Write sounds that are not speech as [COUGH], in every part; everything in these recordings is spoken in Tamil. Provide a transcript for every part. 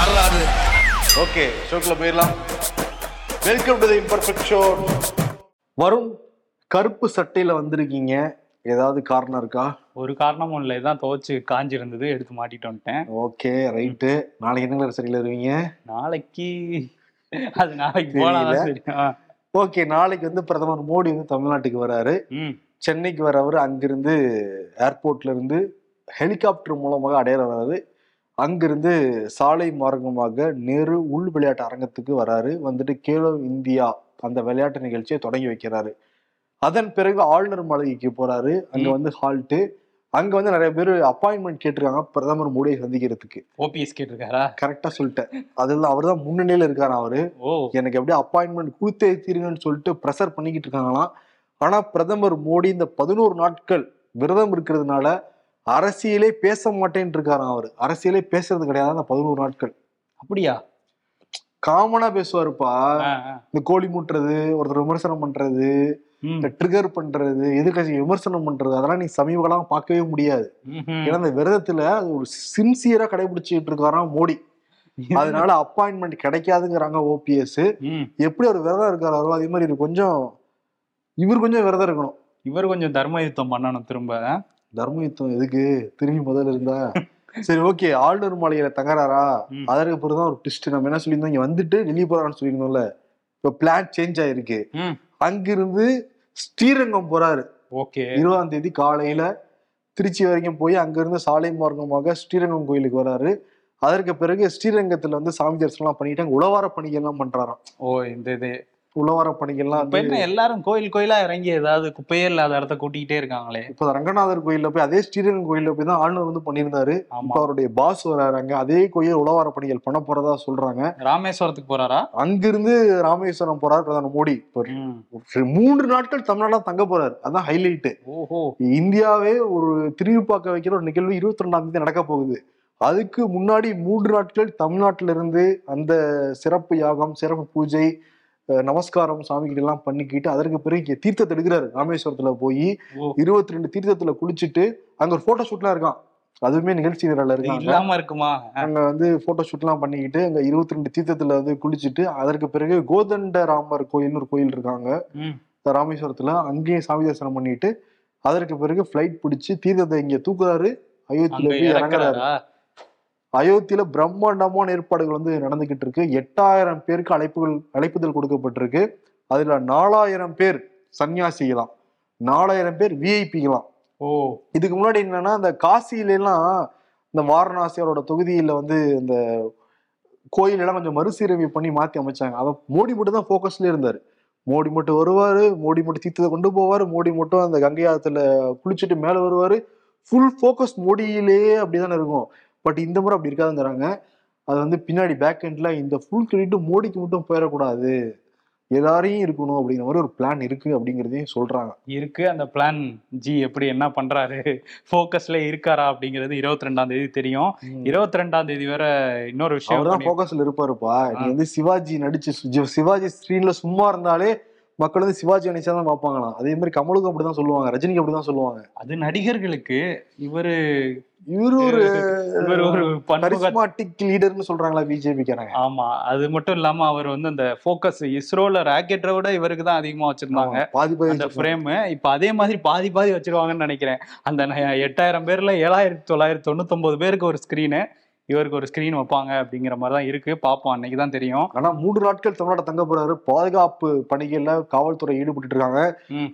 வரலாறு ஓகே ஷோக்குள்ள போயிடலாம். Welcome to the imperfect show வரும் கருப்பு சட்டையில வந்திருக்கீங்க. ஏதாவது காரணம் இருக்கா? ஒரு காரணமும் இல்லை. இதான் துவைச்சு காஞ்சிருந்தது எடுத்து மாட்டிட்டு வந்துட்டேன். Okay right. நாளைக்கு என்ன கலர் சரியில இருவீங்க நாளைக்கு அது நாளைக்கு தெரியல. சரி ஆ. ஓகே நாளைக்கு வந்து பிரதமர் மோடி வந்து தமிழ்நாட்டுக்கு வராரு. ம். சென்னைக்கு வரவர் அங்கிருந்து ஏர்போர்ட்ல இருந்து ஹெலிகாப்டர் மூலமாக அடையாள வராரு அங்கிருந்து சாலை மார்க்கமாக நேரு உள் விளையாட்டு அரங்கத்துக்கு வராரு. வந்துட்டு கேலோ இந்தியா அந்த விளையாட்டு நிகழ்ச்சியை தொடங்கி வைக்கிறாரு. அதன் பிறகு ஆளுநர் மாளிகைக்கு போறாரு. அங்க. வந்து ஹால்ட்டு. அங்க வந்து நிறைய பேர் அப்பாயின்மெண்ட் கேட்டிருக்காங்க. பிரதமர் மோடியை சந்திக்கிறதுக்கு. ஓபிஎஸ் கேட்டிருக்காரா? கரெக்டா சொல்லிட்டேன். அதுல அவர் தான் முன்னணியில இருக்காரு அவரு? எனக்கு எப்படியே அப்பாயின்மெண்ட் கொடுத்தே தீருங்கன்னு சொல்லிட்டு ப்ரெஷர் பண்ணிக்கிட்டு இருக்காங்களாம். ஆனா பிரதமர் மோடி இந்த பதினோரு நாட்கள் விரதம் இருக்கிறதுனால அரசியலே பேச மாட்டேன்னு இருக்காராம் அவர். அரசியலே பேசுறது கிடையாது அந்த பதினோரு நாட்கள். அப்படியா? காமனா பேசுவாருப்பா. இந்த கோழி முட்டுறது ஒருத்தர் விமர்சனம் பண்றது இந்த ட்ரிகர் பண்றது எதிர்கட்சி விமர்சனம் பண்றது அதெல்லாம் நீ சமீப காலம் பார்க்கவே முடியாது. ஏன்னா இந்த விரதத்துல ஒரு சின்சியரா கடைபிடிச்சிட்டு இருக்காராம் மோடி. அதனால அப்பாயின்மெண்ட் கிடைக்காதுங்கிறாங்க ஓபிஎஸ். எப்படி அவர் விரதம் இருக்காரோ அதே மாதிரி கொஞ்சம் இவர் கொஞ்சம் விரதம் இருக்கணும். இவர் கொஞ்சம் தர்ம யுத்தம் பண்ணணும் திரும்ப. தர்ம யுத்தம் எதுக்கு? திரும்பி முதல்ல இருந்தா? சரி ஓகே ஆளுநர் மாளிகையில தகராறா. அதற்கு பிறகு தான் ஒரு ட்விஸ்ட் நம்ம என்ன சொல்லியிருந்தோம்? இங்க வந்துட்டு வெளியே போறான்னு சொல்லியிருந்தோம்ல. இப்ப பிளான் சேஞ்ச் ஆயிருக்கு. அங்கிருந்து ஸ்ரீரங்கம் போறாரு. ஓகே இருபதாம் தேதி காலையில திருச்சி வரைக்கும் போய் அங்கிருந்து சாலை மார்க்கமாக ஸ்ரீரங்கம் கோயிலுக்கு வராரு. அதற்கு பிறகு ஸ்ரீரங்கத்துல வந்து சாமி தரிசனம் பண்ணிட்டு அங்க உழவார பணிகள்லாம் பண்றாராம். ஓ இந்த இது உழவார பணிகள்லாம் என்ன எல்லாரும் கோயில் கோயிலா இறங்கி ஏதாவது குப்பையே இல்லாத இடத்த கூட்டிக்கிட்டே இருக்காங்களே. இப்போ ரங்கநாதர் கோயில்ல போய் அதே ஸ்ரீரங்கம் கோயில்ல போய் தான் ஆளுநர் வந்து பண்ணியிருந்தாரு. இப்போ அவருடைய பாஸ் வராங்க அதே கோயில் உழவார பணிகள் பண்ண போறதா சொல்றாங்க. ராமேஸ்வரத்துக்கு போறாரா? அங்கிருந்து ராமேஸ்வரம் போறாரு பிரதமர் மோடி. மூன்று நாட்கள் தமிழ்நாடுல தங்க போறாரு. அதான் ஹைலைட் ஓஹோ. இந்தியாவே ஒரு திரும்பி பார்க்க வைக்கிற ஒரு நிகழ்வு இருபத்தி ரெண்டாம் தேதி நடக்க போகுது. அதுக்கு முன்னாடி மூன்று நாட்கள் தமிழ்நாட்டில இருந்து அந்த சிறப்பு யாகம் சிறப்பு பூஜை நமஸ்காரம் சாமிகிட்ட எல்லாம் பண்ணிக்கிட்டு அதற்கு பிறகு இங்க தீர்த்தத்தை எடுக்கிறாரு. ராமேஸ்வரத்துல போய் இருபத்தி ரெண்டு தீர்த்தத்துல குளிச்சுட்டு அங்க ஒரு போட்டோ ஷூட்லாம் இருக்கான் அதுவுமே நிகழ்ச்சி இருக்காங்க. இல்லாம இருக்குமா? அங்க வந்து போட்டோ ஷூட்லாம் பண்ணிக்கிட்டு அங்க இருபத்தி ரெண்டு தீர்த்தத்துல வந்து குளிச்சுட்டு அதற்கு பிறகு கோதண்ட ராமர் கோயில்னு ஒரு கோயில் இருக்காங்க. ராமேஸ்வரத்துல அங்கேயும் சாமி தரிசனம் பண்ணிட்டு அதற்கு பிறகு ஃபிளைட் பிடிச்சு தீர்த்தத்தை இங்க தூக்குறாரு. அயோத்தியில போய் இறங்குறாரு. அயோத்தியில பிரம்மாண்டமான ஏற்பாடுகள் வந்து நடந்துகிட்டு இருக்கு. எட்டாயிரம் பேருக்கு அழைப்புகள் அழைப்புதல் கொடுக்கப்பட்டிருக்கு. அதுல நாலாயிரம் பேர் சன்னியாசிகளாம். நாலாயிரம் பேர் விஐபிகளாம் ஓ. இதுக்கு முன்னாடி என்னன்னா இந்த காசியில எல்லாம் இந்த வாரணாசி அவரோட தொகுதியில வந்து இந்த கோயில் எல்லாம் கொஞ்சம் மறுசீரமைப்பு பண்ணி மாத்தி அமைச்சாங்க. அவ மோடி மட்டும் தான் ஃபோக்கஸ்ல இருந்தாரு. மோடி மட்டும் வருவாரு மோடி மட்டும் தீர்த்தத்தை கொண்டு போவாரு மோடி மட்டும் அந்த கங்கை ஆத்துல குளிச்சுட்டு மேல வருவாரு. ஃபுல் ஃபோக்கஸ் மோடியிலேயே அப்படிதானே இருக்கும். பட் இந்த முறை அப்படி இருக்காதுங்கிறாங்க. அது வந்து பின்னாடி பேக் எண்ட்ல இந்த ஃபுல் கிரெடிட் மோடிக்கு மட்டும் போயிடக்கூடாது. எல்லாரையும் இருக்கணும் அப்படிங்கிற மாதிரி ஒரு பிளான் இருக்கு அப்படிங்கிறதையும் சொல்றாங்க. இருக்கு. அந்த பிளான் ஜி எப்படி என்ன பண்றாரு? ஃபோக்கஸ்ல இருக்காரா அப்படிங்கிறது இருபத்தி ரெண்டாம் தேதி தெரியும். இருபத்தி ரெண்டாம் தேதி வேற இன்னொரு விஷயம் தான் ஃபோக்கஸ்ல இருப்பாருப்பா. நீ வந்து சிவாஜி நடிச்சு சிவாஜி ஸ்க்ரீன்ல சும்மா இருந்தாலே மக்கள் வந்து சிவாஜி நினைச்சா தான் பார்ப்பாங்களாம். அதே மாதிரி கமலுக்கும் அப்படிதான் சொல்லுவாங்க ரஜினிக்கு அப்படிதான் சொல்லுவாங்க. அது நடிகர்களுக்கு இவரு இவரு ஒரு ஒரு கரிஸ்மாட்டிக் லீடர்னு சொல்றாங்களா பிஜேபிக்காரங்க ஆமா அது மட்டும் இல்லாம அவர் வந்து அந்த ஃபோக்கஸ் இஸ்ரோல ராக்கெட்டை விட இவருக்கு தான் அதிகமா வச்சிருந்தாங்க. பாதி பாதி அந்த. ஃப்ரேம் இப்ப அதே மாதிரி பாதி பாதி வச்சிருவாங்கன்னு நினைக்கிறேன். அந்த எட்டாயிரம் பேர்ல ஏழாயிரத்தி தொள்ளாயிரத்தி தொண்ணூத்தொன்பது பேருக்கு ஒரு ஸ்கிரீனு இவருக்கு ஒரு ஸ்கிரீன் வைப்பாங்க அப்படிங்கிற மாதிரி தான் இருக்கு. பார்ப்போம் அன்னைக்கு தான் தெரியும். ஆனா மூன்று நாட்கள் தமிழ்நாடு தங்க போறாரு. பாதுகாப்பு பணிகள்ல காவல்துறை ஈடுபட்டு இருக்காங்க.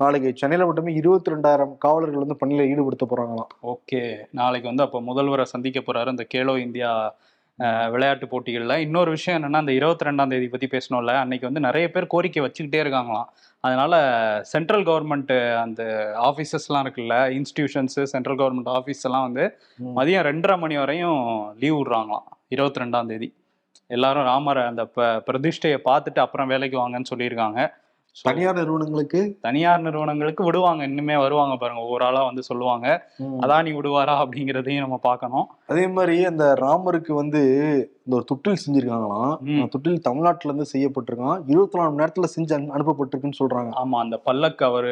நாளைக்கு சென்னையில மட்டுமே இருபத்தி ரெண்டாயிரம் காவலர்கள் வந்து பணியில ஈடுபடுத்த போறாங்களாம். ஓகே. நாளைக்கு வந்து அப்போ முதல்வரை சந்திக்க போறாரு இந்த கேலோ இந்தியா விளையாட்டு போட்டிகளில். இன்னொரு விஷயம் என்னன்னா அந்த இருபத்தி ரெண்டாம் தேதி பத்தி பேசணும்ல அன்னைக்கு வந்து நிறைய பேர் கோரிக்கை வச்சுக்கிட்டே இருக்காங்களாம். அதனால சென்ட்ரல் கவர்மெண்ட் அந்த ஆஃபீஸஸ்லாம் இருக்குல்ல இன்ஸ்டிடியூஷன்ஸ் சென்ட்ரல் கவர்மெண்ட் ஆஃபீஸ் எல்லாம் வந்து. மதியம் ரெண்டரை மணி வரையும் லீவ் விடுறாங்களாம் இருபத்தி ரெண்டாம் தேதி. எல்லாரும் ராமரை அந்த ப- பிரதிஷ்டையை பார்த்துட்டு அப்புறம் வேலைக்கு வாங்கன்னு சொல்லியிருக்காங்க. தனியார் நிறுவனங்களுக்கு? தனியார் நிறுவனங்களுக்கு விடுவாங்க. இன்னுமே வருவாங்க பாருங்க. ஒவ்வொரு ஆளா வந்து சொல்லுவாங்க. அதானி விடுவாரா அப்படிங்கிறதையும் நம்ம பார்க்கணும். அதே மாதிரி அந்த ராமருக்கு வந்து இந்த ஒரு தொட்டில் செஞ்சிருக்காங்களாம். தொட்டில் தமிழ்நாட்டுல இருந்து செய்யப்பட்டிருக்கான் இருபத்தி நாலு மணி நேரத்துல செஞ்சு அனு- அனுப்பப்பட்டிருக்குன்னு சொல்றாங்க. ஆமா அந்த பல்லக்கு அவரு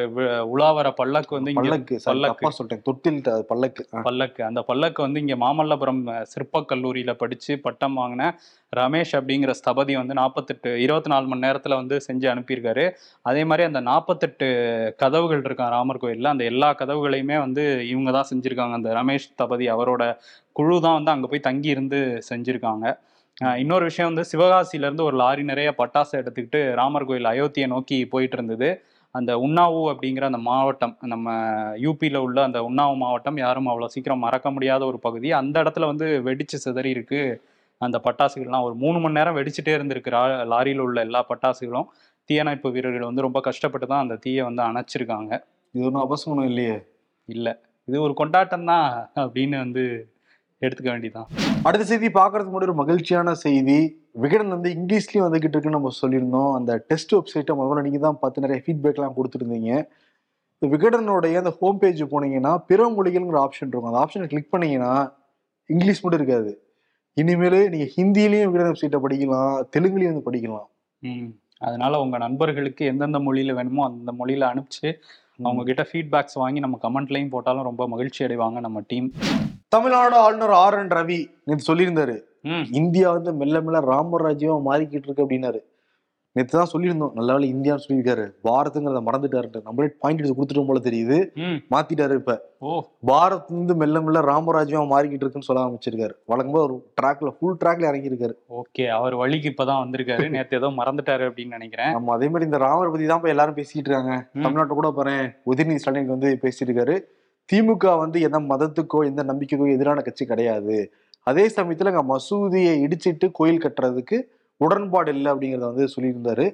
உலாவர பல்லக்கு வந்து பல்லக்கு பல்லக்கு. சொல்லிட்டேன். தொட்டில் பல்லக்கு. பல்லக்கு. அந்த பல்லக்கு வந்து இங்க மாமல்லபுரம் அஹ், சிற்பக் கல்லூரியில படிச்சு பட்டம் வாங்கின ரமேஷ் அப்படிங்கிற ஸ்தபதி வந்து நாற்பத்தெட்டு இருபத்தி நாலு மணி நேரத்தில் வந்து செஞ்சு அனுப்பியிருக்காரு. அதே மாதிரி அந்த நாற்பத்தெட்டு கதவுகள் இருக்கான் ராமர் கோயிலில். அந்த எல்லா கதவுகளையுமே வந்து இவங்க தான் செஞ்சுருக்காங்க. அந்த ரமேஷ் ஸ்தபதி அவரோட குழு தான் வந்து அங்கே போய் தங்கி இருந்து செஞ்சுருக்காங்க. இன்னொரு விஷயம் வந்து சிவகாசியில இருந்து ஒரு லாரி நிறைய பட்டாசு எடுத்துக்கிட்டு ராமர் கோயில் அயோத்தியை நோக்கி போயிட்டு இருந்தது. அந்த உன்னாவு அப்படிங்கிற அந்த மாவட்டம் நம்ம யூபியில் உள்ள அந்த உன்னாவு மாவட்டம் யாரும் அவ்வளோ சீக்கிரம் மறக்க முடியாத ஒரு பகுதி. அந்த இடத்துல வந்து வெடிச்சு சிதறி இருக்கு அந்த பட்டாசுகள்லாம். ஒரு மூணு மணி நேரம் வெடிச்சிட்டே இருந்திருக்கு லாரியில் உள்ள எல்லா பட்டாசுகளும். தீயணைப்பு வீரர்கள் வந்து ரொம்ப கஷ்டப்பட்டு தான் அந்த தீயை வந்து அணைச்சிருக்காங்க. இது ஒன்றும் அபசகுணம் இல்லையே? இல்லை. இது ஒரு கொண்டாட்டம் தான் அப்படின்னு வந்து எடுத்துக்க வேண்டியதுதான். அடுத்த செய்தி பார்க்கறதுக்கு முன்னாடி ஒரு மகிழ்ச்சியான செய்தி. விகடன் வந்து இங்கிலீஷ்லயும் வந்துகிட்டு இருக்குன்னு நம்ம சொல்லியிருந்தோம். அந்த டெஸ்ட் வெப்சைட்டை முதல்ல நீங்க தான் பார்த்து நிறைய ஃபீட்பேக்லாம் கொடுத்துருந்தீங்க. இந்த விகடனுடைய அந்த ஹோம் பேஜ் போனீங்கன்னா பிற மொழிகள்ங்கிற ஆப்ஷன் இருக்கும். அந்த ஆப்ஷனை கிளிக் பண்ணீங்கன்னா இங்கிலீஷ் மட்டும் இருக்காது. இனிமேல் நீங்க ஹிந்திலையும் விகடன் வெப்சைட்டை படிக்கலாம் தெலுங்குலையும் வந்து படிக்கலாம். அதனால உங்க நண்பர்களுக்கு எந்தெந்த மொழியில வேணுமோ அந்த மொழியில அனுப்பிச்சு அவங்க கிட்ட ஃபீட்பேக்ஸ் வாங்கி நம்ம கமெண்ட்லையும் போட்டாலும் ரொம்ப மகிழ்ச்சி அடைவாங்க நம்ம டீம். தமிழ்நாடு ஆளுநர் ஆர் என் ரவி நேற்று சொல்லியிருந்தாரு. இந்தியா வந்து மெல்ல மெல்ல ராமராஜ்யமா மாறிக்கிட்டு இருக்கு அப்படின்னாரு. நேற்று தான் சொல்லியிருந்தோம். நல்ல வேளை இந்தியான்னு சொல்லியிருக்காரு. பாரத்துங்கிறத மறந்துட்டாரு நம்மளே பாயிண்ட் எடுத்து கொடுத்துட்டோம் போல தெரியுது. மாத்திட்டாரு இப்ப. ஓ. பாரத் வந்து மெல்ல மெல்ல ராமராஜ்யமா மாறிக்கிட்டு இருக்குன்னு சொல்ல ஆரம்பிச்சிருக்காரு. வழக்கமா ஒரு ட்ராக்ல ஃபுல் ட்ராக்ல இறங்கியிருக்காரு. ஓகே. அவர் வழிக்கு இப்பதான் வந்திருக்காரு. நேத்து ஏதோ மறந்துட்டாரு அப்படின்னு நினைக்கிறேன். நம்ம அதே மாதிரி இந்த ராமரை பத்தி தான் இப்ப எல்லாரும் பேசிட்டு இருக்காங்க. ம். தமிழ்நாட்டுல கூட பாரு உதயநிதி ஸ்டாலின் வந்து பேசிட்டு இருக்காரு திமுக வந்து எந்த மதத்துக்கோ எந்த நம்பிக்கைக்கோ எதிரான கட்சி கிடையாது. அதே சமயத்துல அங்க மசூதியை இடிச்சிட்டு கோயில் கட்டுறதுக்கு உடன்பாடு இல்லை அப்படிங்கறத வந்து சொல்லியிருந்தாரு.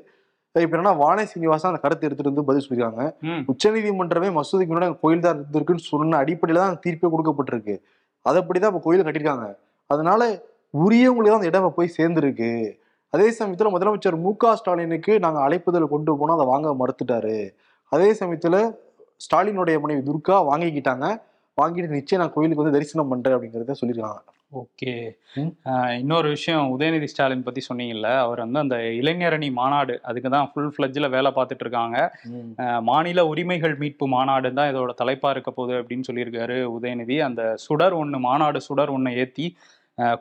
இப்ப என்னன்னா வானே சீனிவாசன் அந்த கருத்தை எடுத்துட்டு வந்து பதில் சொல்லியிருக்காங்க. உச்சநீதிமன்றமே மசூதிக்கு முன்னாடி கோயில் தான் இருந்திருக்குன்னு சொன்ன அடிப்படையில தான் தீர்ப்பே கொடுக்கப்பட்டிருக்கு. அதப்படிதான் இப்ப கோயில் கட்டியிருக்காங்க. அதனால உரியவங்களுக்கு தான் அந்த இடம் போய் சேர்ந்திருக்கு. அதே சமயத்துல முதலமைச்சர் மு க ஸ்டாலினுக்கு நாங்க அழைப்புதல் கொண்டு போனோம் அதை வாங்க மறுத்துட்டாரு. அதே சமயத்துல ஸ்டாலினுடைய மனைவி துர்கா வாங்கிக்கிட்டாங்க. வாங்கிட்டு நிச்சயம் நான் கோயிலுக்கு வந்து தரிசனம் பண்றேன் அப்படிங்கறத சொல்லியிருக்காங்க. ஓகே. இன்னொரு விஷயம் உதயநிதி ஸ்டாலின் பத்தி சொன்னீங்கல்ல அவர் வந்து அந்த இளைஞரணி மாநாடு அதுக்கு தான் ஃபுல் ஃப்ளட்ஜில் வேலை பார்த்துட்டு இருக்காங்க. மாநில உரிமைகள் மீட்பு மாநாடு தான் இதோட தலைப்பா இருக்க போகுது அப்படின்னு சொல்லியிருக்காரு உதயநிதி. அந்த சுடர் ஒன்று மாநாடு சுடர் ஒன்று ஏற்றி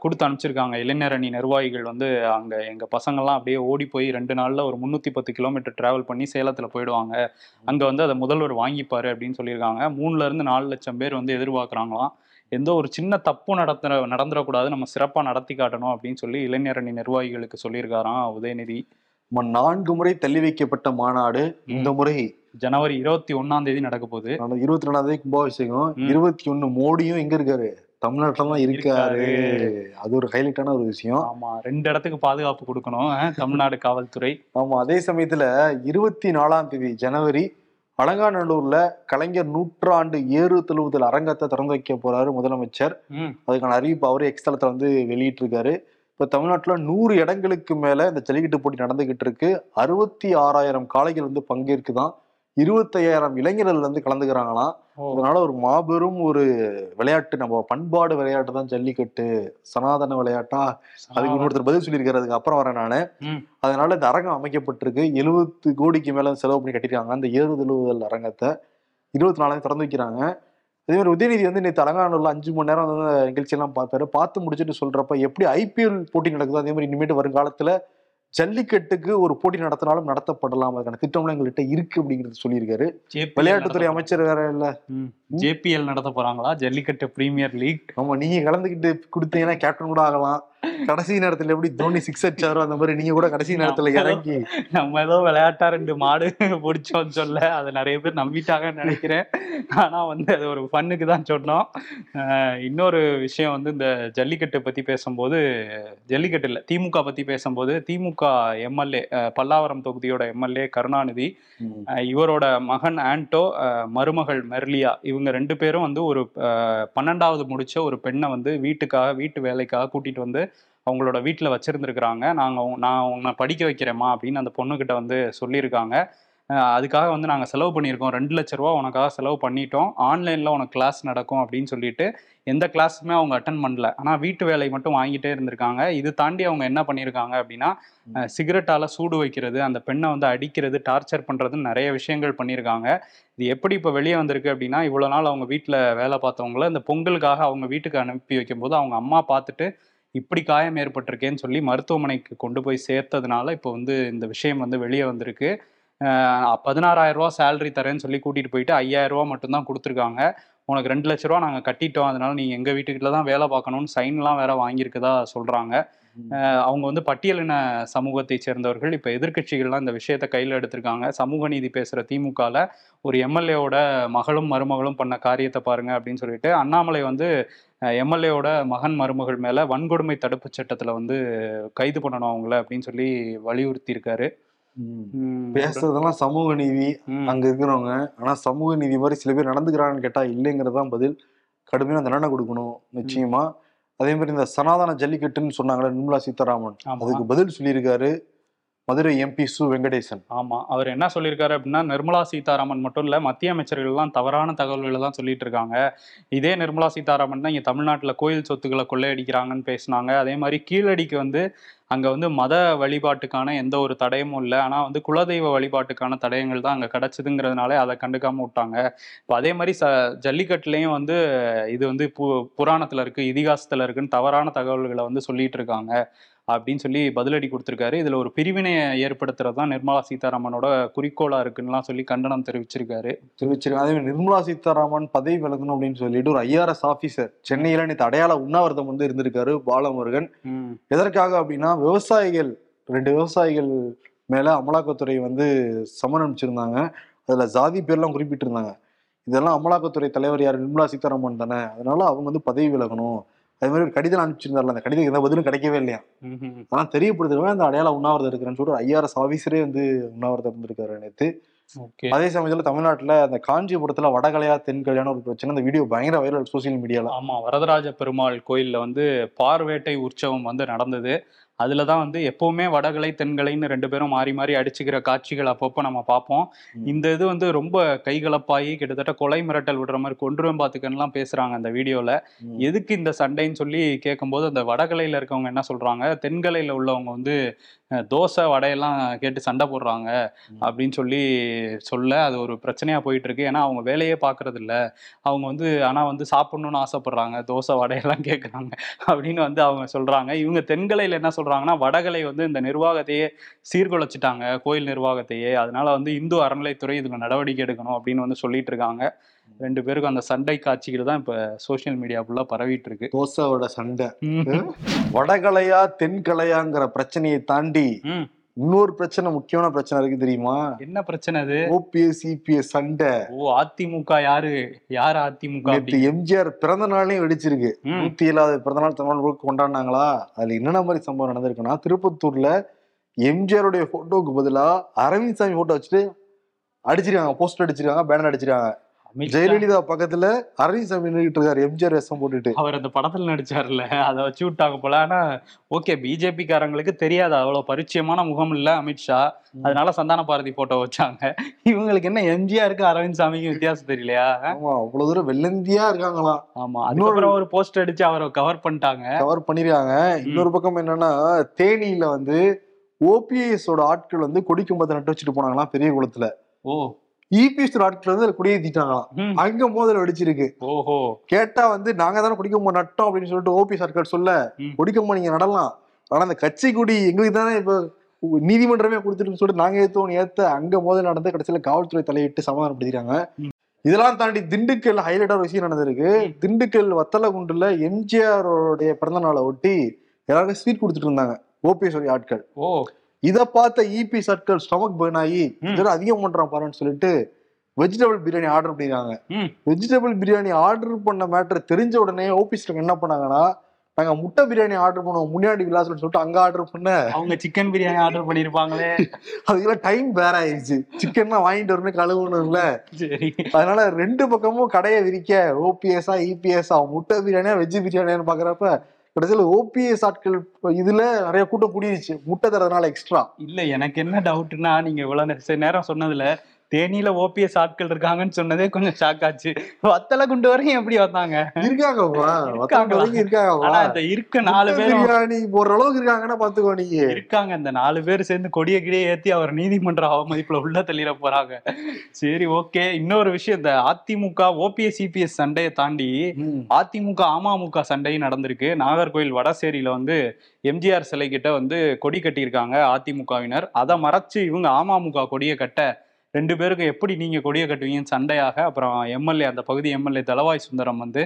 கொடுத்து அனுப்பிச்சிருக்காங்க. இளைஞரணி நிர்வாகிகள் வந்து அங்கே எங்கள் பசங்கள்லாம் அப்படியே ஓடி போய் ரெண்டு நாளில் ஒரு முந்நூற்றி பத்து கிலோமீட்டர் ட்ராவல் பண்ணி சேலத்தில் போயிடுவாங்க. அங்கே வந்து அதை முதல்வர் வாங்கிப்பாரு அப்படின்னு சொல்லியிருக்காங்க. மூணுல இருந்து நாலு லட்சம் பேர் வந்து எதிர்பார்க்குறாங்களாம். எந்த ஒரு சின்ன தப்பு நடத்துற நடந்துடக்கூடாது நம்ம சிறப்பாக நடத்தி காட்டணும் அப்படின்னு சொல்லி இளைஞரணி நிர்வாகிகளுக்கு சொல்லியிருக்காராம் உதயநிதி. நம்ம நான்கு முறை தள்ளி வைக்கப்பட்ட மாநாடு இந்த முறை. ஜனவரி இருபத்தி ஒன்னாம் தேதி நடக்க போகுது. இருபத்தி ரெண்டாம் தேதி கும்பாபிஷேகம். இருபத்தி ஒண்ணு மோடியும் எங்க இருக்காரு. தமிழ்நாட்டுல தான் இருக்காரு. அது ஒரு ஹைலைட்டான ஒரு விஷயம். ஆமா ரெண்டு இடத்துக்கு பாதுகாப்பு கொடுக்கணும் தமிழ்நாடு காவல்துறை. ஆமா அதே சமயத்துல இருபத்தி நாலாம் தேதி ஜனவரி அலங்காநல்லூர்ல கலைஞர் நூற்றாண்டு ஏறு தழுவுதல் அரங்கத்தை திறந்து வைக்க போறாரு முதலமைச்சர். அதுக்கான அறிவிப்பு அவரே எக்ஸ்தலத்துல வந்து வெளியிட்டு இருக்காரு இப்ப தமிழ்நாட்டுல நூறு இடங்களுக்கு மேல இந்த ஜல்லிக்கட்டு போட்டி நடந்துகிட்டு இருக்கு. அறுபத்தி ஆறாயிரம் காளைகள் வந்து பங்கேற்குதான். இருபத்தையாயிரம் இளைஞர்கள் வந்து கலந்துக்கிறாங்களாம். அதனால ஒரு மாபெரும் ஒரு விளையாட்டு நம்ம பண்பாடு விளையாட்டு தான் ஜல்லிக்கட்டு சனாதன விளையாட்டா? அதுக்கு இன்னொருத்தர் பதில் சொல்லியிருக்காரு அதுக்கு அப்புறம் வரேன் நானு. அதனால இந்த அரங்கம் அமைக்கப்பட்டிருக்கு. எழுபத்து கோடிக்கு மேல செலவு பண்ணி கட்டிருக்காங்க அந்த ஏறுதழுவுதல் அரங்கத்தை இருபத்தி நாலாவது திறந்து வைக்கிறாங்க. அதே மாதிரி உதயநிதி வந்து நேற்று அலங்காநல்லூர்ல அஞ்சு மணி நேரம் வந்து நிகழ்ச்சியெல்லாம் பார்த்தாரு. பார்த்து முடிச்சுட்டு சொல்றப்ப எப்படி ஐபிஎல் போட்டி நடக்குதோ அதே மாதிரி இனிமேட்டு வருங்காலத்துல ஜல்லிக்கட்டுக்கு ஒரு போட்டி நடத்தினாலும் நடத்தப்படலாம். அதுக்கான திட்டம்லாம் எங்கள்கிட்ட இருக்கு அப்படிங்கிறது சொல்லியிருக்காரு. விளையாட்டுத்துறை அமைச்சர் வேற இல்ல. ஜேபிஎல் நடத்த போறாங்களா? Jallikattu premier league. ஆமா நீங்க கலந்துக்கிட்டு கொடுத்தீங்கன்னா கேப்டன் கூட ஆகலாம். கடைசி நேரத்துல எப்படி தோனி சிக்ஸ் அடிச்சாரோ அந்த மாதிரி நீங்க கூட கடைசி நேரத்துல இறங்கி. நம்ம ஏதோ விளையாட்டா ரெண்டு மாடு பிடிச்சோம்னு சொல்ல அதை நிறைய பேர் நம்பிட்டாங்கன்னு நினைக்கிறேன். ஆனா வந்து அது ஒரு ஃபன்னுக்கு தான் சொன்னோம். இன்னொரு விஷயம் வந்து இந்த ஜல்லிக்கட்டு பத்தி பேசும்போது ஜல்லிக்கட்டு இல்ல திமுக பத்தி பேசும்போது திமுக எம்எல்ஏ பல்லாவரம் தொகுதியோட எம்எல்ஏ கருணாநிதி இவரோட மகன் அஹ் மருமகள் மெர்லியா இவங்க ரெண்டு பேரும் வந்து ஒரு பன்னெண்டாவது முடிச்ச ஒரு பெண்ணை வந்து வீட்டுக்காக வீட்டு வேலைக்காக கூட்டிட்டு வந்து அவங்களோட வீட்டில் வச்சிருந்துருக்குறாங்க. நாங்கள் நான் உன்னை படிக்க வைக்கிறேம்மா அப்படின்னு அந்த பொண்ணுக்கிட்ட வந்து சொல்லியிருக்காங்க. அதுக்காக வந்து நாங்கள் செலவு பண்ணியிருக்கோம். ரெண்டு லட்ச ரூபா உனக்காக செலவு பண்ணிட்டோம். ஆன்லைனில் உனக்கு கிளாஸ் நடக்கும் அப்படின்னு சொல்லிட்டு எந்த கிளாஸுமே அவங்க அட்டன் பண்ணல. ஆனால் வீட்டு வேலை மட்டும் வாங்கிட்டே இருந்திருக்காங்க. இது தாண்டி அவங்க என்ன பண்ணியிருக்காங்க அப்படின்னா சிகரெட்டால சூடு வைக்கிறது அந்த பெண்ணை வந்து அடிக்கிறது டார்ச்சர் பண்ணுறதுன்னு நிறைய விஷயங்கள் பண்ணியிருக்காங்க. இது எப்படி இப்போ வெளியே வந்திருக்கு அப்படின்னா இவ்வளோ நாள் அவங்க வீட்டில் வேலை பார்த்தவங்கள இந்த பொங்கலுக்காக அவங்க வீட்டுக்கு அனுப்பி வைக்கும்போது அவங்க அம்மா பார்த்துட்டு இப்படி காயம் ஏற்பட்டிருக்கேன்னு சொல்லி மருத்துவமனைக்கு கொண்டு போய் சேர்த்ததுனால இப்போ வந்து இந்த விஷயம் வந்து வெளியே வந்திருக்கு. பதினாறாயிரம் ரூபா சேலரி தரேன்னு சொல்லி கூட்டிகிட்டு போயிட்டு ஐயாயிரம் ரூபா மட்டும்தான் கொடுத்துருக்காங்க. உனக்கு ரெண்டு லட்ச ரூபா நாங்கள் கட்டிட்டோம். அதனால நீங்கள் எங்கள் வீட்டுக்கிட்ட தான் வேலை பார்க்கணும்னு சைன்லாம் வேற வாங்கியிருக்கதா சொல்கிறாங்க அவங்க வந்து பட்டியலின சமூகத்தை சேர்ந்தவர்கள். இப்போ எதிர்க்கட்சிகள்லாம் இந்த விஷயத்தை கையில் எடுத்திருக்காங்க. சமூக நீதி பேசுகிற திமுகவில் ஒரு எம்எல்ஏவோட மகளும் மருமகளும் பண்ண காரியத்தை பாருங்க அப்படின்னு சொல்லிட்டு அண்ணாமலை வந்து எம்எல்ஏவோட மகன் மருமகள் மேலே வன்கொடுமை தடுப்பு சட்டத்தில் வந்து கைது பண்ணணும் அவங்கள அப்படின்னு சொல்லி வலியுறுத்தி இருக்காரு பேசுறதெல்லாம் சமூக நீதி. அங்க இருக்கிறவங்க ஆனா சமூக நீதி மாதிரி சில பேர் நடந்துக்கிறாங்கன்னு கேட்டா இல்லைங்கிறதான் பதில். கடுமையான தண்டனை கொடுக்கணும் நிச்சயமா. அதே மாதிரி இந்த சனாதன ஜல்லிக்கட்டுன்னு சொன்னாங்களே நிர்மலா சீதாராமன். அதுக்கு பதில் சொல்லியிருக்காரு மதுரை எம்பி சு வெங்கடேசன். ஆமா அவர் என்ன சொல்லியிருக்காரு அப்படின்னா நிர்மலா சீதாராமன் மட்டும் இல்ல மத்திய அமைச்சர்கள்லாம் தவறான தகவல்களை தான் சொல்லிட்டு இருக்காங்க. இதே நிர்மலா சீதாராமன் தான் இங்க தமிழ்நாட்டில் கோயில் சொத்துக்களை கொள்ளையடிக்கிறாங்கன்னு பேசினாங்க. அதே மாதிரி கீழடிக்கு வந்து அங்கே வந்து மத வழிபாட்டுக்கான எந்த ஒரு தடயமும் இல்லை. ஆனால் வந்து குலதெய்வ வழிபாட்டுக்கான தடயங்கள் தான் அங்கே கிடச்சிதுங்கிறதுனால அதை கண்டுக்காமல் விட்டாங்க. இப்போ அதே மாதிரி ச ஜல்லிக்கட்டுலேயும் வந்து இது வந்து பு புராணத்தில் இருக்குது இதிகாசத்தில் இருக்குன்னு தவறான தகவல்களை வந்து சொல்லிட்டு இருக்காங்க. அப்படின்னு சொல்லி பதிலடி கொடுத்திருக்காரு. இதுல ஒரு பிரிவினையை ஏற்படுத்துறது தான் நிர்மலா சீதாராமனோட குறிக்கோளா இருக்குன்னுலாம் சொல்லி கண்டனம் தெரிவிச்சிருக்காரு. தெரிவிச்சிருக்காங்க. அதே நிர்மலா சீதாராமன் பதவி விலகணும் அப்படின்னு சொல்லிட்டு ஒரு ஐஆர்எஸ் ஆபீசர் சென்னையில நேற்று அடையாள உண்ணாவிரதம் வந்து இருந்திருக்காரு பாலமுருகன். எதற்காக அப்படின்னா விவசாயிகள் ரெண்டு விவசாயிகள் மேல அமலாக்கத்துறை வந்து சமன் அனுப்பிச்சிருந்தாங்க. அதுல ஜாதி பேர்லாம் குறிப்பிட்டிருந்தாங்க. இதெல்லாம் அமலாக்கத்துறை தலைவர் யார்? நிர்மலா சீதாராமன் தானே. அதனால அவங்க வந்து பதவி விலகணும். அதே மாதிரி ஒரு கடிதம் அனுப்பிச்சிருந்தாருல அந்த கடிதம் எந்த பதிலும் கிடைக்கவே இல்லையா. அதெல்லாம் தெரியப்படுத்துறவங்க அந்த அடையாள உண்ணாவிரதம் இருக்கிறேன்னு சொல்லிட்டு ஐஆர்எஸ் ஆபீசரே வந்து உண்ணாவிரதம் இருந்திருக்காரு நேற்று அதே சமயத்துல தமிழ்நாட்டுல அந்த காஞ்சிபுரத்துல வடகலையா தென்கலையான ஒரு பிரச்சனை. அந்த வீடியோ பயங்கர வைரல் சோசியல் மீடியால. ஆமா வரதராஜ பெருமாள் கோயில்ல வந்து பார்வேட்டை உற்சவம் வந்து நடந்தது. அதுல தான் வந்து எப்பவுமே வடகலை தென்கலைன்னு ரெண்டு பேரும் மாறி மாறி அடிச்சுக்கிற காட்சிகள் அப்பப்போ நம்ம பார்ப்போம். இந்த இது வந்து ரொம்ப கைகலப்பாகி கிட்டத்தட்ட கொலை மிரட்டல் விடுற மாதிரி கொன்றுவன் பார்த்துக்கன்னுலாம் பேசுறாங்க அந்த வீடியோல. எதுக்கு இந்த சண்டைன்னு சொல்லி கேட்கும்போது அந்த வடகலையில இருக்கவங்க என்ன சொல்றாங்க தென்கலையில உள்ளவங்க வந்து தோசை வடையெல்லாம் கேட்டு சண்டை போடுறாங்க. அப்படின்னு சொல்லி சொல்ல அது ஒரு பிரச்சனையா போயிட்டு இருக்கு ஏன்னா அவங்க வேலையே பாக்குறது இல்ல அவங்க வந்து ஆனா வந்து சாப்பிடணும்னு ஆசைப்படுறாங்க. தோசை வடையெல்லாம் கேட்குறாங்க அப்படின்னு வந்து அவங்க சொல்றாங்க. இவங்க தென்கலையில என்ன சொல்றாங்கன்னா வடகலை வந்து இந்த நிர்வாகத்தையே சீர்குலைச்சிட்டாங்க. கோயில் நிர்வாகத்தையே. அதனால வந்து இந்து அறநிலைத்துறை இதுல நடவடிக்கை எடுக்கணும் அப்படின்னு வந்து சொல்லிட்டு இருக்காங்க. ரெண்டு பேருக்கும் அந்த சண்டை காட்சிகள் தான் இப்ப சோஷியல் மீடியா ஃபுல்லா பரவிட்டு இருக்கு தோசையோட சண்டை. வடகலையா தென்கலையாங்கிற பிரச்சனையை தாண்டி. இன்னொரு பிரச்சனை முக்கியமான பிரச்சனை இருக்கு தெரியுமா? என்ன பிரச்சனை அது? ஓபிஎஸ் சிபிஎஸ் சண்டை. ஓ அதிமுக யாரு? யார் அதிமுக எம்ஜிஆர் பிறந்த நாளையும் வெடிச்சிருக்கு. நூத்தி ஏழாவது பிறந்த நாள் தமிழ் முழுக்க கொண்டாடினாங்களா? அதுல என்னென்ன மாதிரி சம்பவம் நடந்திருக்குன்னா திருப்பத்தூர்ல எம்ஜிஆருடைய போட்டோக்கு பதிலா அரவிந்த் சாமி போட்டோ வச்சுட்டு அடிச்சிருக்காங்க போஸ்டர் அடிச்சிருக்காங்க பேனர் அடிச்சிருக்காங்க. ஜெயலலிதா பக்கத்துல அரவிந்த் நின்றுட்டு இருக்காரு எம்ஜிஆர் வேஷம் போட்டுட்டு. அவர் அந்த படத்துல நடிச்சார்ல அதை வச்சு விட்டாங்க போல. ஆனா ஓகே பிஜேபி காரங்களுக்கு தெரியாது அவ்வளவு பரிச்சயமான முகம் இல்ல அமித்ஷா. அதனால சந்தான பாரதி போட்டோ வச்சாங்க. இவங்களுக்கு என்ன எம்ஜிஆருக்கு அரவிந்த் சாமிக்கு வித்தியாசம் தெரியலையா? ஆமா அவ்வளவு தூரம் வெள்ளந்தியா இருக்காங்களாம் ஆமா அதுக்கப்புறம் ஒரு போஸ்ட் அடிச்சு அவரை கவர் பண்ணிட்டாங்க. கவர் பண்ணிருக்காங்க. இன்னொரு பக்கம் என்னன்னா தேனியில வந்து ஓபிஎஸ் ஓட ஆட்கள் வந்து கொடிக்கம்பத்தை நட்டு வச்சுட்டு போனாங்களாம் பெரிய குளத்துல. ஓ. இபிஎஸ் ஆட்கள் வந்து அதுல கொடியேத்திட்டாங்களாம் ம். அங்க மோதல் வெடிச்சிருக்கு ஓஹோ கேட்டா வந்து நாங்க தானே கொடிக்கம்பம் நட்டோம் அப்படின்னு சொல்லிட்டு ஓபிஎஸ் ஆட்கள் சொல்ல ம். கொடிக்கம்பம் நீங்க நடலாம் ஆனா அந்த கட்சி கொடி எங்களுக்கு தானே இப்ப நீதிமன்றமே கொடுத்துட்டு சொல்லிட்டு நாங்க ஏத்தோம் ஏத்த அங்க மோதல் நடந்து கடைசியில காவல்துறை தலையிட்டு சமாதானப்படுத்திருக்காங்க ம். இதெல்லாம் தாண்டி திண்டுக்கல் ஹைலைட்டா ஒரு விஷயம் நடந்திருக்கு. திண்டுக்கல் வத்தலகுண்டுல எம்ஜிஆரோடைய பிறந்த நாளை ஒட்டி எல்லாருக்கும் ஸ்வீட் கொடுத்துட்டு இருந்தாங்க ஓபிஎஸ் ஆட்கள் ஓ இத பார்த்த இபி ஆட்கள் ஸ்டொமக் பர்ன் ஆகி அதிகம் பண்றான் பாருன்னு சொல்லிட்டு வெஜிடபிள் பிரியாணி ஆர்டர் பண்ணிருக்காங்க. வெஜிடபிள் பிரியாணி ஆர்டர் பண்ண மேட்டர் தெரிஞ்ச உடனே ஓபிஎஸ்ல என்ன பண்ணாங்கன்னா நாங்க முட்டை பிரியாணி ஆர்டர் பண்ணுவோம் முன்னாடி விலாசம்னு சொல்லிட்டு அங்க ஆர்டர் பண்ண. அவங்க சிக்கன் பிரியாணி ஆர்டர் பண்ணிருப்பாங்களே. [LAUGHS] அதுக்கெல்லாம் டைம் வேற ஆயிடுச்சு. சிக்கன்லாம் வாங்கிட்டு வரணும் கழுவணும்ல. அதனால ரெண்டு பக்கமும் கடையை விரிக்க ஓபிஎஸ்ஆ இபிஎஸ்ஆ முட்டை பிரியாணியா வெஜ் பிரியாணியான்னு பாக்குறப்ப கடைசியில் ஓபிஎஸ் ஆட்கள் இதுல நிறைய கூட்டம் கூடிருச்சு. முட்டை தரதுனால எக்ஸ்ட்ரா இல்ல எனக்கு என்ன டவுட்னா நீங்க இவ்வளவு நேரம் சொன்னதுல தேனியில ஓபிஎஸ் ஆட்கள் இருக்காங்கன்னு சொன்னதே கொஞ்சம் ஷாக் ஆச்சு. வத்தல குண்டு வரையும் எப்படி வந்தாங்க? இருக்காங்கப்பா ஆனா இந்த இருக்க நாலு பேரும் பிரியாணி போடுற அளவுக்கு இருக்காங்கன்னா பாத்துக்கோ நீங்க. இருக்காங்க இந்த நாலு பேர் சேர்ந்து கொடிய கிடியே ஏத்தி அவர் நீதிமன்ற அவமதிப்புல உள்ள தள்ளிட போறாங்க. சரி ஓகே. இன்னொரு விஷயம் இந்த அதிமுக ஓபிஎஸ் சிபிஎஸ் சண்டையை தாண்டி. அதிமுக அமமுக சண்டையும் நடந்திருக்கு. நாகர்கோயில் வடசேரியில வந்து எம்ஜிஆர் சிலை கிட்ட வந்து கொடி கட்டியிருக்காங்க அதிமுகவினர். அதை மறைச்சு இவங்க அமமுக கொடியை கட்ட ரெண்டு பேருக்கும் எப்படி நீங்க கொடியை கட்டுவீங்கன்னு சண்டையாக அப்புறம் எம்எல்ஏ அந்த பகுதி எம்எல்ஏ தலவாய் சுந்தரம் வந்து.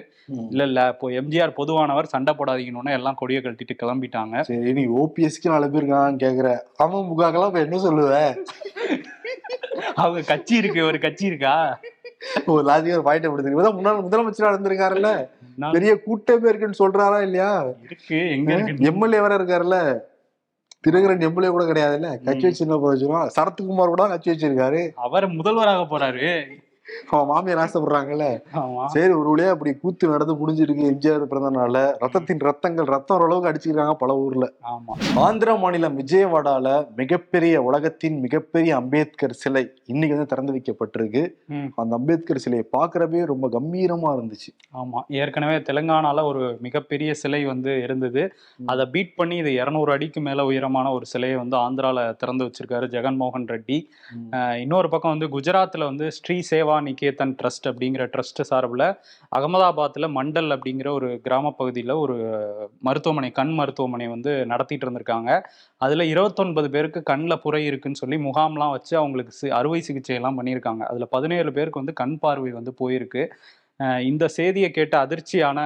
இல்ல இல்ல இப்போ எம்ஜிஆர் பொதுவானவர் சண்டை போடாதீங்கன்னு எல்லாம் கொடியை கழட்டிட்டு கிளம்பிட்டாங்க. சரி நீ ஓபிஎஸ்க்கு நாலு பேர் இருக்கான்னு கேக்குற. அமமுகக்கெல்லாம் இப்ப என்ன சொல்லுவ? அவங்க கட்சி இருக்கு ஒரு கட்சி இருக்கா? ஒரு லாஜிக் ஒரு பாயிண்ட் எடுத்துருக்கு இவர்தான் முன்னாள் முதலமைச்சரா இருந்திருக்காருல்ல? நான் பெரிய கூட்டமே இருக்குன்னு சொல்றாரா இல்லையா? இருக்கு எங்க இருக்கு எம்எல்ஏ வேற இருக்காருல்ல? திருகரன் எம்எல்ஏ கூட கிடையாதுல்ல? கட்சி வச்சு என்ன பிரயோஜனம் சரத்குமார் கூட கட்சி வச்சிருக்காரு. அவர் முதல்வராக போறாரு. அவன் மாமியார் ஆசைப்படுறாங்கல்ல. சரி ஒரு வழியா அப்படி கூத்து நடந்து முடிஞ்சிருக்கு எம்ஜிஆர் பிறந்த நாள்ல ரத்தத்தின் ரத்தங்கள் ரத்தம் ஓரளவுக்கு அடிச்சிருக்காங்க பல ஊர்ல. ஆமா. ஆந்திர மாநிலம் விஜயவாடால மிகப்பெரிய உலகத்தின் மிகப்பெரிய அம்பேத்கர் சிலை இன்னைக்கு வந்து திறந்து வைக்கப்பட்டிருக்கு. அந்த அம்பேத்கர் சிலையை பார்க்கறப்பே ரொம்ப கம்பீரமா இருந்துச்சு. ஆமா. ஏற்கனவே தெலுங்கானால ஒரு மிகப்பெரிய சிலை வந்து இருந்தது. அதை பீட் பண்ணி இது இருநூறு அடிக்கு மேல உயரமான ஒரு சிலையை வந்து ஆந்திரால திறந்து வச்சிருக்காரு ஜெகன்மோகன் ரெட்டி. இன்னொரு பக்கம் வந்து குஜராத்ல வந்து ஸ்ரீ சேவா நிகேதன் ட்ரஸ்ட் அப்படிங்கிற ட்ரஸ்ட் சார்பில் அகமதாபாத்தில் மண்டல் அப்படிங்கிற ஒரு கிராம பகுதியில் ஒரு மருத்துவமனை கண் மருத்துவமனை வந்து நடத்திட்டு இருந்திருக்காங்க. அதில் இருபத்தொன்பது பேருக்கு கண்ணில் புரை இருக்குன்னு சொல்லி முகாம்லாம் வச்சு அவங்களுக்கு சி- அறுவை சிகிச்சை எல்லாம் பண்ணியிருக்காங்க. அதில் பதினேழு பேருக்கு வந்து கண் பார்வை வந்து போயிருக்கு. இந்த செய்தியை கேட்ட அதிர்ச்சியான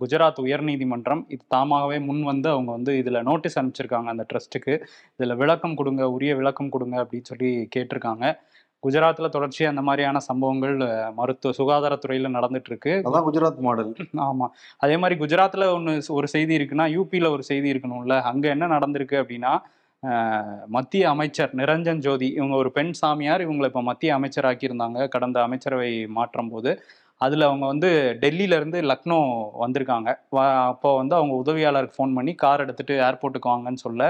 குஜராத் உயர்நீதிமன்றம் இது தாமாகவே முன் வந்து அவங்க வந்து இதில் நோட்டீஸ் அனுப்பிச்சிருக்காங்க அந்த ட்ரஸ்ட்டுக்கு. இதில் விளக்கம் கொடுங்க உரிய விளக்கம் கொடுங்க அப்படின்னு சொல்லி கேட்டிருக்காங்க. குஜராத்ல தொடர்ச்சியா அந்த மாதிரியான சம்பவங்கள் மருத்துவ சுகாதாரத்துறையில நடந்துட்டு இருக்கு அதான் குஜராத் மாடல். ஆமா. அதே மாதிரி குஜராத்ல ஒன்று ஒரு செய்தி இருக்குன்னா யூபியில் ஒரு செய்தி இருக்கணும்ல. அங்க என்ன நடந்திருக்கு அப்படின்னா மத்திய அமைச்சர் நிரஞ்சன் ஜோதி இவங்க ஒரு பெண் சாமியார் இவங்களை இப்போ மத்திய அமைச்சர் ஆக்கியிருந்தாங்க கடந்த அமைச்சரவை மாற்றம் போது. அதில் அவங்க வந்து டெல்லியில இருந்து லக்னோ வந்திருக்காங்க. அப்போ வந்து அவங்க உதவியாளருக்கு ஃபோன் பண்ணி கார் எடுத்துட்டு ஏர்போர்ட்டுக்கு வாங்கன்னு சொல்ல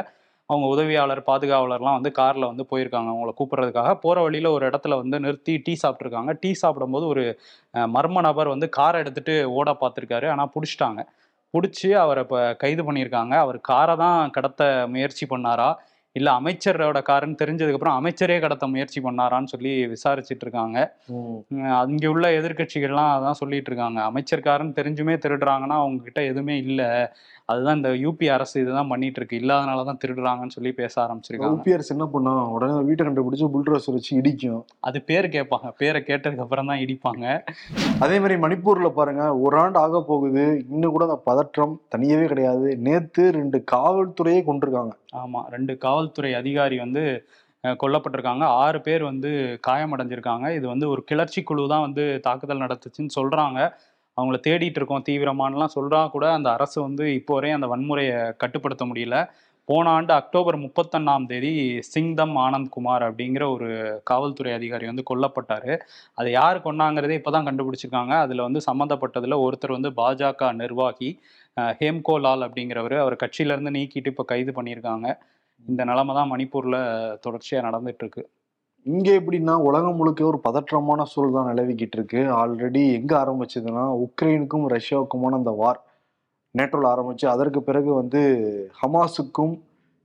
அவங்க உதவியாளர் பாதுகாவலர்லாம் வந்து காரில் வந்து போயிருக்காங்க. அவங்கள கூப்பிட்றதுக்காக போகிற வழியில் ஒரு இடத்துல வந்து நிறுத்தி டீ சாப்பிட்ருக்காங்க டீ சாப்பிடும்போது ஒரு மர்ம நபர் வந்து காரை எடுத்துட்டு ஓட பார்த்துருக்காரு. ஆனால் பிடிச்சிட்டாங்க. பிடிச்சி அவரை இப்போ கைது பண்ணியிருக்காங்க. அவர் காரை தான் கடத்த முயற்சி பண்ணாரா? இல்லை அமைச்சரோட காருன்னு தெரிஞ்சதுக்கப்புறம் அமைச்சரே கடத்த முயற்சி பண்ணாரான்னு சொல்லி விசாரிச்சிட்டு இருக்காங்க அங்கே உள்ள எதிர்க்கட்சிகள்லாம் அதான் சொல்லிட்டு இருக்காங்க அமைச்சர்காரன்னு தெரிஞ்சுமே திருடுறாங்கன்னா அவங்க கிட்ட எதுவுமே இல்லை. அதுதான் இந்த யூபி அரசு இதுதான் பண்ணிட்டு இருக்கு இல்லாதனால தான் திருடுறாங்கன்னு சொல்லி பேச ஆரம்பிச்சிருக்காங்க. யூபிஆர்ஸ் என்ன பண்ணும் உடனே வீட்டை கண்டுபிடிச்சு புல்ட்ரோசர் வச்சு இடிக்கும். அது பேர் கேட்பாங்க. பேரை கேட்டதுக்கு அப்புறம் தான் இடிப்பாங்க. அதே மாதிரி மணிப்பூர்ல பாருங்க ஒரு ஆண்டு ஆக போகுது. இன்னும் கூட அந்த பதற்றம் தனியவே கிடையாது. நேத்து ரெண்டு காவல்துறையே கொண்டிருக்காங்க ஆமா ரெண்டு காவல்துறை அதிகாரி வந்து கொல்லப்பட்டிருக்காங்க. ஆறு பேர் வந்து காயமடைஞ்சிருக்காங்க. இது வந்து ஒரு கிளர்ச்சி குழு தான் வந்து தாக்குதல் நடத்துச்சுன்னு சொல்றாங்க. அவங்கள தேடிட்டு இருக்கோம் தீவிரமானலாம் சொல்கிறா கூட அந்த அரசு வந்து இப்போ வரையும் அந்த வன்முறையை கட்டுப்படுத்த முடியல. போன ஆண்டு அக்டோபர் முப்பத்தொன்னாம் தேதி சிங்தம் ஆனந்த் குமார் அப்படிங்கிற ஒரு காவல்துறை அதிகாரி வந்து கொல்லப்பட்டார். அது யார் கொன்னாங்கிறதே இப்பதான் கண்டுபிடிச்சிருக்காங்க. அதில் வந்து சம்மந்தப்பட்டதில் ஒருத்தர் வந்து பாஜக நிர்வாகி ஹேம்கோ லால் அப்படிங்கிறவர் அவர் கட்சியிலேருந்து நீக்கிட்டு இப்போ கைது பண்ணியிருக்காங்க. இந்த நிலமை தான் மணிப்பூரில் தொடர்ச்சியாக நடந்துட்டு இருக்கு. இங்கே எப்படின்னா உலகம் முழுக்க ஒரு பதற்றமான சூழல் தான் நிலவிக்கிட்டு இருக்கு. ஆல்ரெடி எங்கே ஆரம்பிச்சதுன்னா உக்ரைனுக்கும் ரஷ்யாவுக்குமான அந்த வார் நேற்றோல் ஆரம்பிச்சு அதற்கு பிறகு வந்து ஹமாஸுக்கும்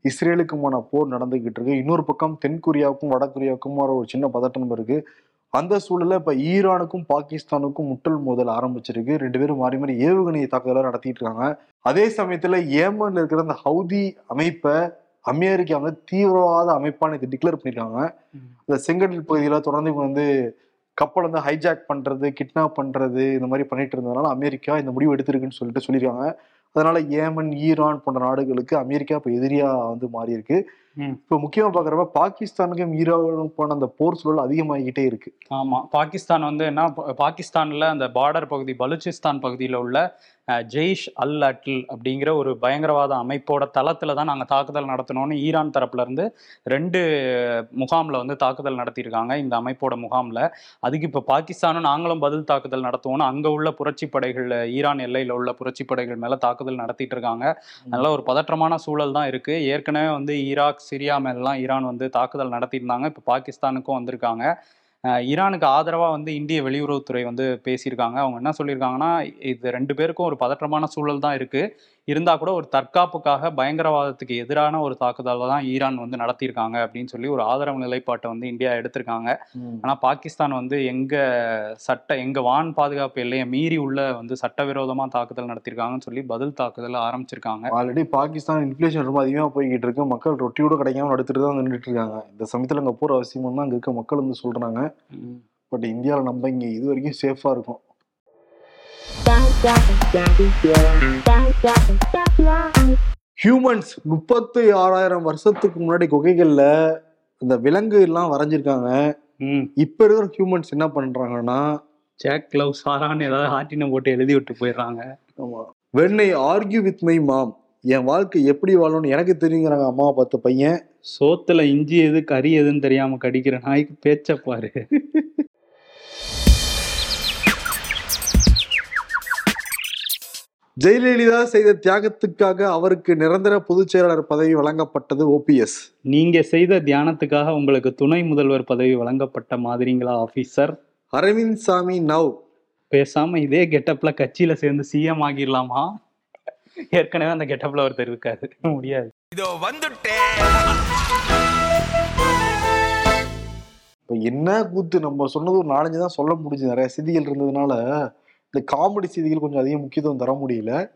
இஸ்ரேலுக்குமான போர் நடந்துக்கிட்டு இருக்கு. இன்னொரு பக்கம் தென் கொரியாவுக்கும் வட ஒரு சின்ன பதட்டம் இருக்கு. அந்த சூழலில் இப்போ ஈரானுக்கும் பாகிஸ்தானுக்கும் முட்டல் மோதல் ஆரம்பிச்சிருக்கு. ரெண்டு பேரும் மாறி மாறி ஏவுகணை தாக்குதலாக நடத்திட்டு இருக்காங்க. அதே சமயத்தில் ஏமனில் இருக்கிற அந்த ஹவுதி அமைப்பை அமெரிக்கா வந்து தீவிரவாத அமைப்பா நேற்று டிக்ளேர் பண்ணியிருக்காங்க இந்த செங்கடல் பகுதியில தொடர்ந்து இவங்க வந்து கப்பல் வந்து ஹைஜாக் பண்றது கிட்னாப் பண்றது இந்த மாதிரி பண்ணிட்டு இருந்ததுனால அமெரிக்கா இந்த முடிவு எடுத்திருக்குன்னு சொல்லிட்டு சொல்லியிருக்காங்க. அதனால ஏமன் ஈரான் போன்ற நாடுகளுக்கு அமெரிக்கா இப்ப எதிரியா வந்து மாறி இருக்கு ம். இப்ப முக்கியமா பாக்குறப்ப பாகிஸ்தானுக்கும் ஈரானுக்கும் அந்த போர் சூழல் அதிகமாகிக்கிட்டே இருக்கு. ஆமா. பாகிஸ்தான் வந்து என்ன பாகிஸ்தான்ல அந்த பார்டர் பகுதி பலுச்சிஸ்தான் பகுதியில உள்ள ஜெய்ஷ் அல் அட்ல் அப்படிங்கிற ஒரு பயங்கரவாத அமைப்போட தளத்துல தான் நாங்க தாக்குதல் நடத்தணும்னு ஈரான் தரப்புல இருந்து ரெண்டு முகாம்ல வந்து தாக்குதல் நடத்தியிருக்காங்க இந்த அமைப்போட முகாம்ல. அதுக்கு இப்ப பாகிஸ்தானும் நாங்களும் பதில் தாக்குதல் நடத்துவோம்னு அங்க உள்ள புரட்சி படைகள் ஈரான் எல்லையில உள்ள புரட்சி படைகள் மேல தாக்குதல் நடத்திட்டு இருக்காங்க. நல்ல ஒரு பதற்றமான சூழல் தான் இருக்கு. ஏற்கனவே வந்து ஈராக் சிரியா மேலாம் ஈரான் வந்து தாக்குதல் நடத்தியிருந்தாங்க. இப்போ பாகிஸ்தானுக்கும் வந்திருக்காங்க. ஈரானுக்கு ஆதரவா வந்து இந்திய வெளியுறவுத்துறை வந்து பேசியிருக்காங்க. அவங்க என்ன சொல்லியிருக்காங்கன்னா இது ரெண்டு பேருக்கும் ஒரு பதற்றமான சூழல் தான் இருக்கு. இருந்தா கூட ஒரு தற்காப்புக்காக பயங்கரவாதத்துக்கு எதிரான ஒரு தாக்குதலை தான் ஈரான் வந்து நடத்தியிருக்காங்க அப்படின்னு சொல்லி ஒரு ஆதரவு நிலைப்பாட்டை வந்து இந்தியா எடுத்திருக்காங்க. ஆனா பாகிஸ்தான் வந்து எங்க சட்ட எங்க வான் பாதுகாப்பு எல்லையை மீறி உள்ள வந்து சட்டவிரோதமா தாக்குதல் நடத்தியிருக்காங்கன்னு சொல்லி பதில் தாக்குதல் ஆரம்பிச்சிருக்காங்க. ஆல்ரெடி பாகிஸ்தான் இன்ஃபிளேஷன் ரொம்ப அதிகமாக போய்கிட்டு இருக்கு. மக்கள் ரொட்டியோட கிடைக்காம நடத்திட்டு தான் நின்றுட்டு இருக்காங்க. இந்த சமயத்தில் அங்கே போகிற அவசியம் தான் அங்கே இருக்க மக்கள் வந்து சொல்றாங்க. பட் இந்தியாவில் நம்ம இங்கே இது வரைக்கும் சேஃபாக இருக்கும். ஹியூமன்ஸ் முப்பத்தி ஆறாயிரம் வருஷத்துக்கு முன்னாடி குகைகள்ல இந்த விலங்கு எல்லாம் வரைஞ்சிருக்காங்க. இப்ப இருக்கிற ஹியூமன்ஸ் என்ன பண்றாங்கன்னா ஜாக் லவ் சாரான்னு ஏதாவது ஆட்டினை போட்டு எழுதி விட்டு போயிடுறாங்க. வெண்ணை ஆர்கியூ வித் மை மாம் என் வாழ்க்கை எப்படி வாழணும்னு எனக்கு தெரியுங்கிறாங்க அம்மாவை பார்த்த பையன். சோத்துல இஞ்சி எது கறி எதுன்னு தெரியாம கடிக்கிற நாய்க்கு பேச்ச ஜெயலலிதா செய்த தியாகத்துக்காக அவருக்கு நிரந்தர பொதுச் செயலாளர் பதவி வழங்கப்பட்டது ஓபிஎஸ் நீங்க செய்த தியானத்துக்காக உங்களுக்கு துணை முதல்வர் பதவி வழங்கப்பட்ட மாதிரிங்களா ஆபீசர் அரவிந்த் சாமி நவ் பேசாம இதே கெட்டப்ல கட்சியில சேர்ந்து சிஎம் ஆகிடலாமா? ஏற்கனவே அந்த கெட்டப்ல ஒருத்தர் இருக்காரு. முடியாது. இதோ வந்துட்டேன் இப்போ என்ன கூத்து? நம்ம சொன்னது ஒரு நாலஞ்சு தான் சொல்ல முடிஞ்சு நிறைய செய்திகள் இருந்ததுனால இந்த காமெடி செய்திகள் கொஞ்சம் அதிக முக்கியத்துவம் தர முடியல.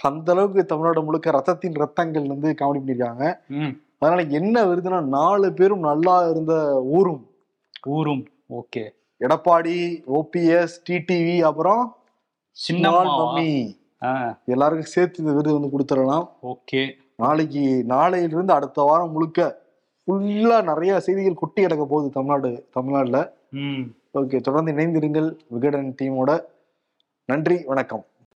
அந்த அளவுக்கு தமிழ்நாடு முழுக்க ரத்தத்தின் ரத்தங்கள் வந்து காமெடி பண்ணியிருக்காங்க ம். அதனால என்ன வருதுன்னா நாலு பேரும் நல்லா இருந்த ஊரும். ஊரும். ஓகே. எடப்பாடி ஓபிஎஸ் டிடிவி அப்புறம் மம்மி. ஆ. எல்லாருக்கும் சேர்த்து இந்த விருது வந்து கொடுத்துடலாம். ஓகே. நாளைக்கு நாளையிலிருந்து அடுத்த வாரம் முழுக்க ஃபுல்லா நிறைய செய்திகள் கொட்டி கிடக்க போகுது தமிழ்நாடு தமிழ்நாடுல ஓகே தொடர்ந்து இணைந்திருங்கள் விகடன் டீமோட. நன்றி வணக்கம்.